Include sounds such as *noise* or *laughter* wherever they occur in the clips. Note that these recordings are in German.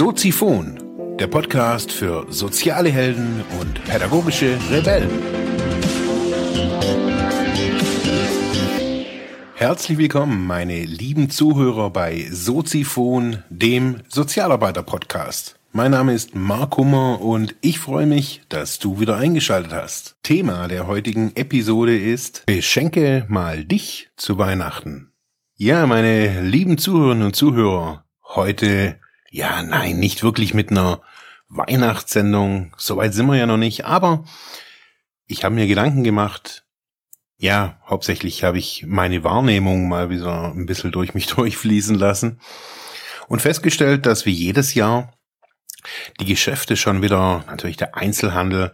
Soziphon, der Podcast für soziale Helden und pädagogische Rebellen. Herzlich willkommen, meine lieben Zuhörer bei Soziphon, dem Sozialarbeiter-Podcast. Mein Name ist Mark Hummer und ich freue mich, dass du wieder eingeschaltet hast. Thema der heutigen Episode ist Beschenke mal dich zu Weihnachten. Ja, meine lieben Zuhörerinnen und Zuhörer, heute, ja, nein, nicht wirklich mit einer Weihnachtssendung, soweit sind wir ja noch nicht, aber ich habe mir Gedanken gemacht, ja, hauptsächlich habe ich meine Wahrnehmung mal wieder ein bisschen durch mich *laughs* durchfließen lassen und festgestellt, dass wie jedes Jahr die Geschäfte schon wieder, natürlich der Einzelhandel,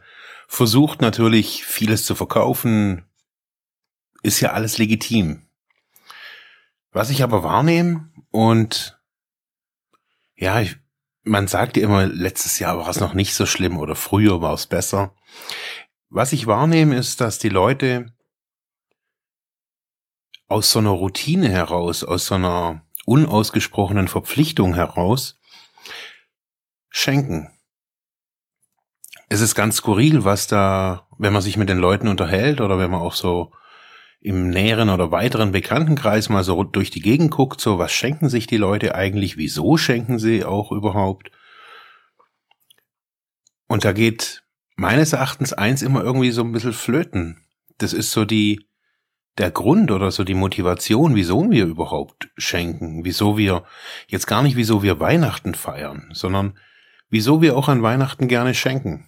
versucht natürlich vieles zu verkaufen, ist ja alles legitim. Was ich aber wahrnehme und ja, ich, man sagt ja immer, letztes Jahr war es noch nicht so schlimm oder früher war es besser. Was ich wahrnehme, ist, dass die Leute aus so einer Routine heraus, aus so einer unausgesprochenen Verpflichtung heraus, schenken. Es ist ganz skurril, was da, wenn man sich mit den Leuten unterhält oder wenn man auch so im näheren oder weiteren Bekanntenkreis mal so durch die Gegend guckt, so was schenken sich die Leute eigentlich, wieso schenken sie auch überhaupt. Und da geht meines Erachtens eins immer irgendwie so ein bisschen flöten. Das ist so die, der Grund oder so die Motivation, wieso wir überhaupt schenken, wieso wir, jetzt gar nicht wieso wir Weihnachten feiern, sondern wieso wir auch an Weihnachten gerne schenken.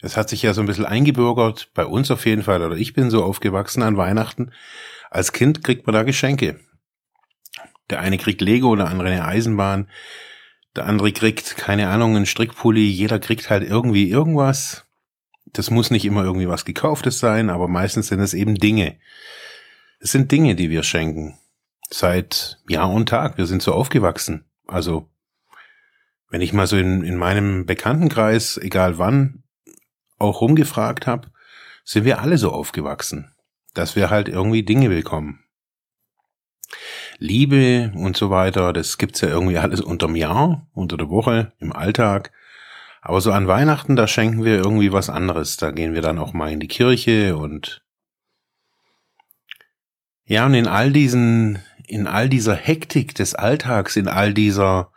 Es hat sich ja so ein bisschen eingebürgert, bei uns auf jeden Fall, oder ich bin so aufgewachsen an Weihnachten. Als Kind kriegt man da Geschenke. Der eine kriegt Lego, der andere eine Eisenbahn, der andere kriegt, keine Ahnung, einen Strickpulli, jeder kriegt halt irgendwie irgendwas. Das muss nicht immer irgendwie was gekauftes sein, aber meistens sind es eben Dinge. Es sind Dinge, die wir schenken. Seit Jahr und Tag. Wir sind so aufgewachsen. Also wenn ich mal so in, in meinem Bekanntenkreis, egal wann, auch rumgefragt habe, sind wir alle so aufgewachsen, dass wir halt irgendwie Dinge bekommen. Liebe und so weiter, das gibt's ja irgendwie alles unterm Jahr, unter der Woche, im Alltag. Aber so an Weihnachten, da schenken wir irgendwie was anderes. Da gehen wir dann auch mal in die Kirche und ja, und in all diesen, in all dieser Hektik des Alltags, in all dieser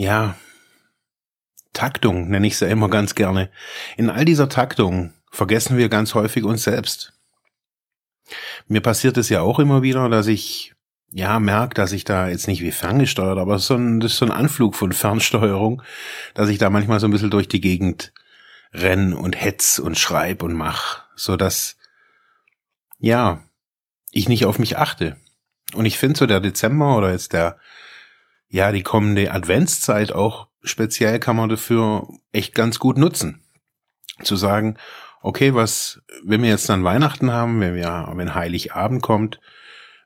ja, Taktung nenne ich sie ja immer ganz gerne. In all dieser Taktung vergessen wir ganz häufig uns selbst. Mir passiert es ja auch immer wieder, dass ich ja merke, dass ich da jetzt nicht wie ferngesteuert, aber so ein, das ist so ein Anflug von Fernsteuerung, dass ich da manchmal so ein bisschen durch die Gegend renn und hetz und schreib und mach, so dass ja ich nicht auf mich achte. Und ich finde so der Dezember oder jetzt der ja, die kommende Adventszeit auch speziell kann man dafür echt ganz gut nutzen. Zu sagen, okay, was, wenn wir jetzt dann Weihnachten haben, wenn wir, wenn Heiligabend kommt,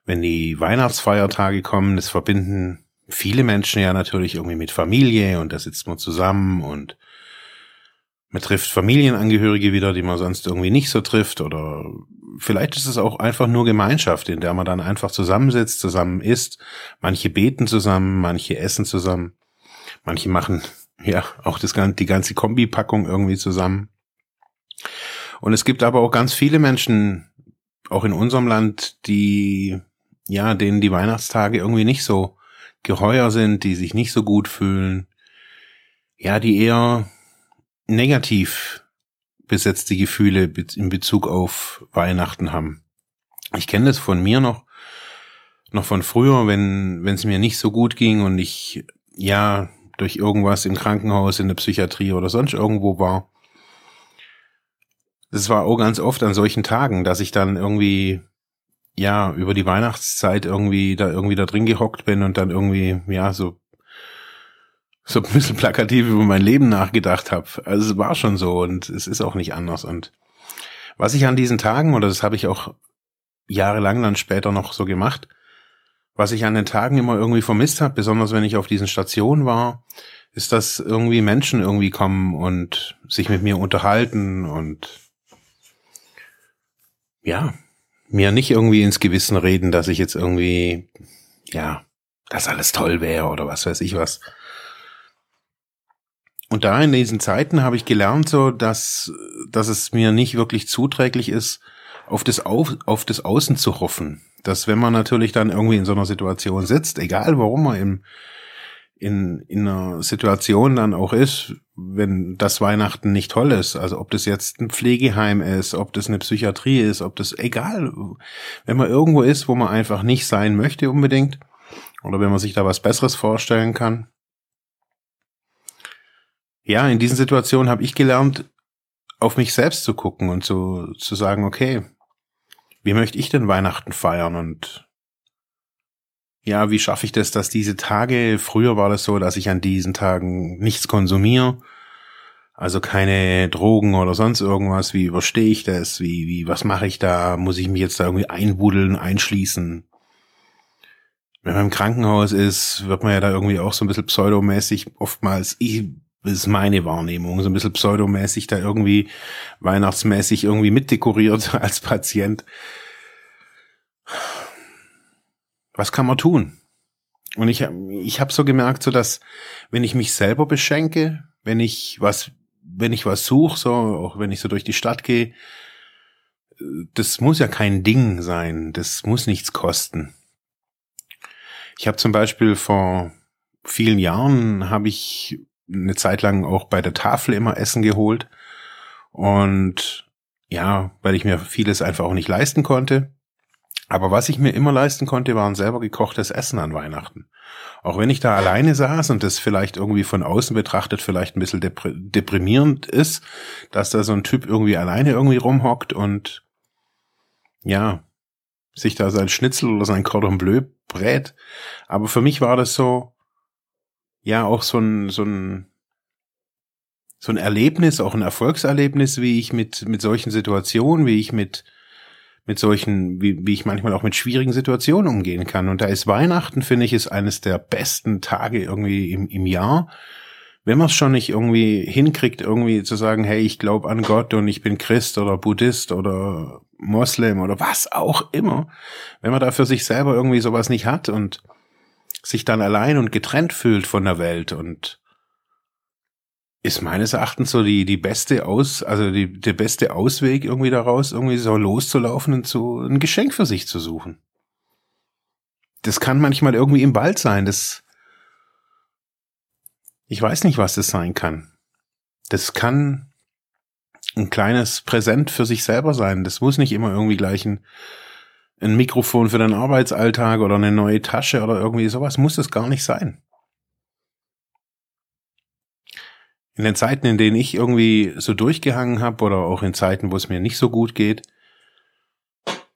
wenn die Weihnachtsfeiertage kommen, das verbinden viele Menschen ja natürlich irgendwie mit Familie und da sitzt man zusammen und man trifft Familienangehörige wieder, die man sonst irgendwie nicht so trifft oder vielleicht ist es auch einfach nur Gemeinschaft, in der man dann einfach zusammensitzt, zusammen isst. Manche beten zusammen, manche essen zusammen. Manche machen ja auch das, die ganze Kombipackung irgendwie zusammen. Und es gibt aber auch ganz viele Menschen, auch in unserem Land, die, ja, denen die Weihnachtstage irgendwie nicht so geheuer sind, die sich nicht so gut fühlen. Ja, die eher negativ besetzte Gefühle in Bezug auf Weihnachten haben. Ich kenne das von mir noch, noch von früher, wenn wenn es mir nicht so gut ging und ich ja durch irgendwas im Krankenhaus, in der Psychiatrie oder sonst irgendwo war. Das war auch ganz oft an solchen Tagen, dass ich dann irgendwie ja über die Weihnachtszeit irgendwie da irgendwie da drin gehockt bin und dann irgendwie ja so so ein bisschen plakativ über mein Leben nachgedacht habe. Also es war schon so und es ist auch nicht anders. Und was ich an diesen Tagen, oder das habe ich auch jahrelang dann später noch so gemacht, was ich an den Tagen immer irgendwie vermisst habe, besonders wenn ich auf diesen Stationen war, ist, dass irgendwie Menschen irgendwie kommen und sich mit mir unterhalten und ja, mir nicht irgendwie ins Gewissen reden, dass ich jetzt irgendwie, ja, das alles toll wäre oder was weiß ich was. Und da in diesen Zeiten habe ich gelernt, so dass, dass es mir nicht wirklich zuträglich ist, auf das, auf, auf das Außen zu hoffen. Dass wenn man natürlich dann irgendwie in so einer Situation sitzt, egal warum man im, in, in einer Situation dann auch ist, wenn das Weihnachten nicht toll ist, also ob das jetzt ein Pflegeheim ist, ob das eine Psychiatrie ist, ob das egal, wenn man irgendwo ist, wo man einfach nicht sein möchte unbedingt, oder wenn man sich da was Besseres vorstellen kann, ja, in diesen Situationen habe ich gelernt, auf mich selbst zu gucken und zu, zu sagen, okay, wie möchte ich denn Weihnachten feiern? Und ja, wie schaffe ich das, dass diese Tage, früher war das so, dass ich an diesen Tagen nichts konsumiere, also keine Drogen oder sonst irgendwas, wie überstehe ich das, wie, wie, was mache ich da, muss ich mich jetzt da irgendwie einbuddeln, einschließen? Wenn man im Krankenhaus ist, wird man ja da irgendwie auch so ein bisschen pseudomäßig oftmals, das ist meine Wahrnehmung, so ein bisschen pseudomäßig da irgendwie weihnachtsmäßig irgendwie mitdekoriert *laughs* als Patient. Was kann man tun? Und ich, ich habe so gemerkt, so dass wenn ich mich selber beschenke, wenn ich was, wenn ich was suche, so auch wenn ich so durch die Stadt gehe, das muss ja kein Ding sein, das muss nichts kosten. Ich habe zum Beispiel vor vielen Jahren habe ich eine Zeit lang auch bei der Tafel immer Essen geholt. Und ja, weil ich mir vieles einfach auch nicht leisten konnte. Aber was ich mir immer leisten konnte, war ein selber gekochtes Essen an Weihnachten. Auch wenn ich da alleine saß und das vielleicht irgendwie von außen betrachtet vielleicht ein bisschen deprimierend ist, dass da so ein Typ irgendwie alleine irgendwie rumhockt und ja, sich da sein Schnitzel oder sein Cordon Bleu brät. Aber für mich war das so, ja auch so ein, so ein, so ein Erlebnis, auch ein Erfolgserlebnis, wie ich mit, mit solchen Situationen, wie ich mit, mit solchen, wie, wie ich manchmal auch mit schwierigen Situationen umgehen kann. Und da ist Weihnachten, finde ich, ist eines der besten Tage irgendwie im, im Jahr. Wenn man es schon nicht irgendwie hinkriegt, irgendwie zu sagen, hey, ich glaube an Gott und ich bin Christ oder Buddhist oder Moslem oder was auch immer, wenn man da für sich selber irgendwie sowas nicht hat und sich dann allein und getrennt fühlt von der Welt und ist meines Erachtens so die, die beste Aus, also die, der beste Ausweg irgendwie daraus, irgendwie so loszulaufen und zu, ein Geschenk für sich zu suchen. Das kann manchmal irgendwie im Wald sein, das, ich weiß nicht, was das sein kann. Das kann ein kleines Präsent für sich selber sein. Das muss nicht immer irgendwie gleich ein ein Mikrofon für deinen Arbeitsalltag oder eine neue Tasche oder irgendwie sowas muss es gar nicht sein. In den Zeiten, in denen ich irgendwie so durchgehangen habe oder auch in Zeiten, wo es mir nicht so gut geht,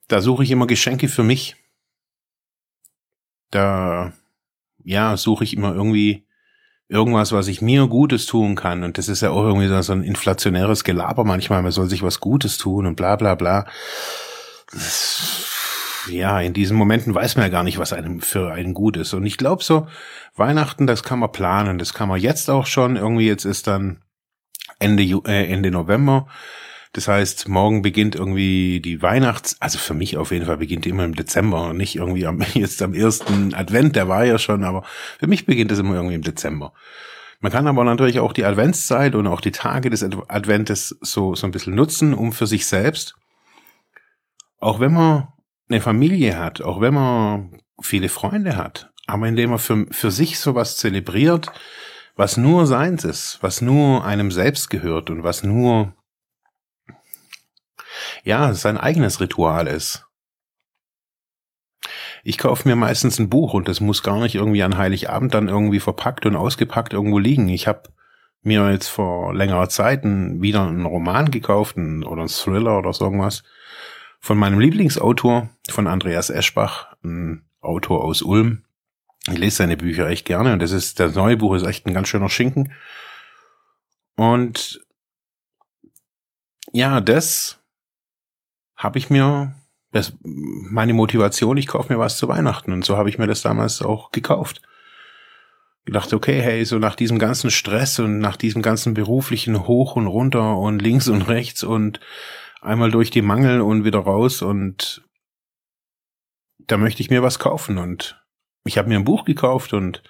da suche ich immer Geschenke für mich. Da, ja, suche ich immer irgendwie irgendwas, was ich mir Gutes tun kann. Und das ist ja auch irgendwie so ein inflationäres Gelaber manchmal. Man soll sich was Gutes tun und bla bla bla. Das ja, in diesen Momenten weiß man ja gar nicht, was einem für einen gut ist. Und ich glaube so, Weihnachten, das kann man planen, das kann man jetzt auch schon. Irgendwie jetzt ist dann Ende, äh, Ende November. Das heißt, morgen beginnt irgendwie die Weihnachts-, also für mich auf jeden Fall beginnt die immer im Dezember und nicht irgendwie am, *laughs* jetzt am ersten Advent, der war ja schon, aber für mich beginnt es immer irgendwie im Dezember. Man kann aber natürlich auch die Adventszeit und auch die Tage des Adventes so, so ein bisschen nutzen, um für sich selbst, auch wenn man eine Familie hat, auch wenn man viele Freunde hat, aber indem er für, für sich sowas zelebriert, was nur seins ist, was nur einem selbst gehört und was nur, ja, sein eigenes Ritual ist. Ich kaufe mir meistens ein Buch und das muss gar nicht irgendwie an Heiligabend dann irgendwie verpackt und ausgepackt irgendwo liegen. Ich habe mir jetzt vor längerer Zeit wieder einen Roman gekauft oder einen Thriller oder so irgendwas von meinem Lieblingsautor, von Andreas Eschbach, ein Autor aus Ulm. Ich lese seine Bücher echt gerne und das ist, das neue Buch ist echt ein ganz schöner Schinken. Und ja, das habe ich mir, das, meine Motivation, ich kaufe mir was zu Weihnachten und so habe ich mir das damals auch gekauft. Ich dachte, okay, hey, so nach diesem ganzen Stress und nach diesem ganzen beruflichen Hoch und runter und links und rechts und einmal durch die Mangel und wieder raus und da möchte ich mir was kaufen und ich habe mir ein Buch gekauft und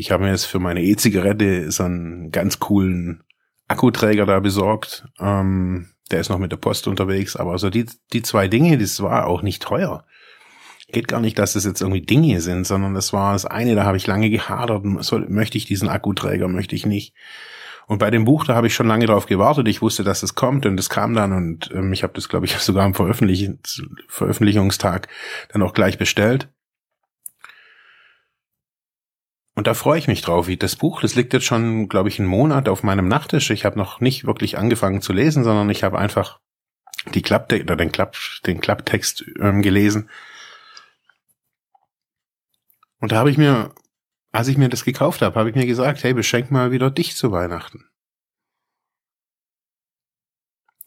Ich habe mir jetzt für meine E-Zigarette so einen ganz coolen Akkuträger da besorgt. Ähm, der ist noch mit der Post unterwegs, aber also die, die zwei Dinge, das war auch nicht teuer. Geht gar nicht, dass das jetzt irgendwie Dinge sind, sondern das war das eine, da habe ich lange gehadert, soll, möchte ich diesen Akkuträger, möchte ich nicht. Und bei dem Buch, da habe ich schon lange drauf gewartet. Ich wusste, dass es kommt und es kam dann und ähm, ich habe das, glaube ich, *laughs* sogar am Veröffentlich Veröffentlichungstag dann auch gleich bestellt. Und da freue ich mich drauf, das Buch, das liegt jetzt schon, glaube ich, einen Monat auf meinem Nachttisch. Ich habe noch nicht wirklich angefangen zu lesen, sondern ich habe einfach die Klappte oder den, Klapp, den Klapptext ähm, gelesen. Und da habe ich mir, als ich mir das gekauft habe, habe ich mir gesagt, hey, beschenk mal wieder dich zu Weihnachten.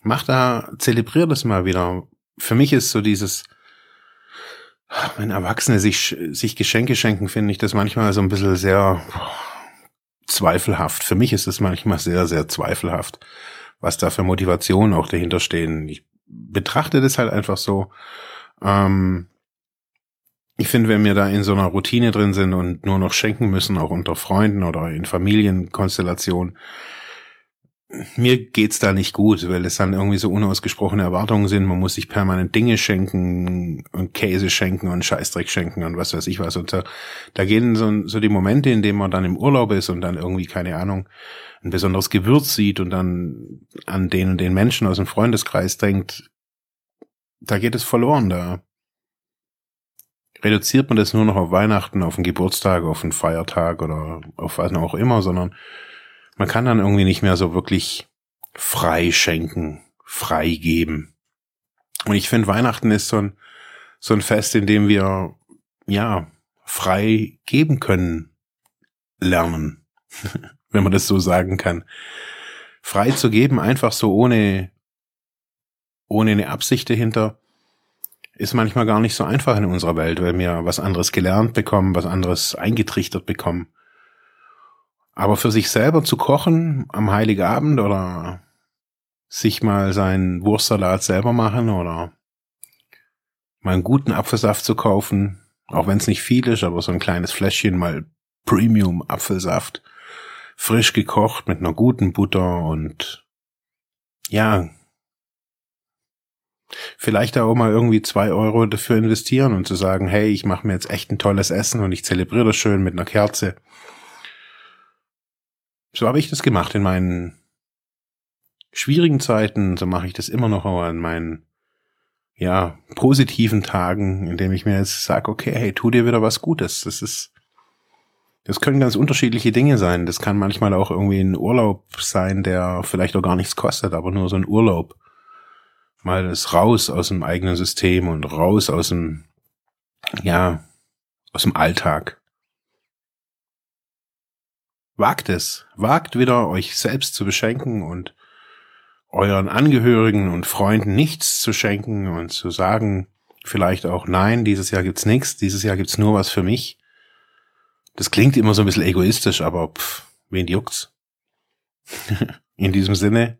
Mach da, zelebrier das mal wieder. Für mich ist so dieses, wenn Erwachsene sich, sich Geschenke schenken, finde ich das manchmal so ein bisschen sehr zweifelhaft. Für mich ist es manchmal sehr, sehr zweifelhaft, was da für Motivationen auch dahinter stehen. Ich betrachte das halt einfach so. Ähm, ich finde, wenn wir da in so einer Routine drin sind und nur noch schenken müssen, auch unter Freunden oder in Familienkonstellationen, mir geht's da nicht gut, weil es dann irgendwie so unausgesprochene Erwartungen sind. Man muss sich permanent Dinge schenken und Käse schenken und Scheißdreck schenken und was weiß ich was. Und da, da gehen so, so die Momente, in denen man dann im Urlaub ist und dann irgendwie, keine Ahnung, ein besonderes Gewürz sieht und dann an den und den Menschen aus dem Freundeskreis denkt, da geht es verloren. Da reduziert man das nur noch auf Weihnachten, auf einen Geburtstag, auf einen Feiertag oder auf was auch immer, sondern man kann dann irgendwie nicht mehr so wirklich frei schenken, frei geben. Und ich finde, Weihnachten ist so ein, so ein Fest, in dem wir, ja, frei geben können, lernen, *laughs* wenn man das so sagen kann. Frei zu geben, einfach so ohne, ohne eine Absicht dahinter, ist manchmal gar nicht so einfach in unserer Welt, weil wir was anderes gelernt bekommen, was anderes eingetrichtert bekommen. Aber für sich selber zu kochen am Heiligabend oder sich mal seinen Wurstsalat selber machen oder mal einen guten Apfelsaft zu kaufen, auch wenn es nicht viel ist, aber so ein kleines Fläschchen mal Premium Apfelsaft, frisch gekocht mit einer guten Butter und ja, vielleicht auch mal irgendwie zwei Euro dafür investieren und zu sagen, hey, ich mache mir jetzt echt ein tolles Essen und ich zelebriere das schön mit einer Kerze so habe ich das gemacht in meinen schwierigen Zeiten, so mache ich das immer noch, aber in meinen ja, positiven Tagen, indem ich mir jetzt sage, okay, hey, tu dir wieder was Gutes. Das ist, das können ganz unterschiedliche Dinge sein. Das kann manchmal auch irgendwie ein Urlaub sein, der vielleicht auch gar nichts kostet, aber nur so ein Urlaub. Mal das raus aus dem eigenen System und raus aus dem, ja, aus dem Alltag. Wagt es, wagt wieder, euch selbst zu beschenken und euren Angehörigen und Freunden nichts zu schenken und zu sagen, vielleicht auch, nein, dieses Jahr gibt's nichts, dieses Jahr gibt's nur was für mich. Das klingt immer so ein bisschen egoistisch, aber pff, wen juckt's? *laughs* In diesem Sinne,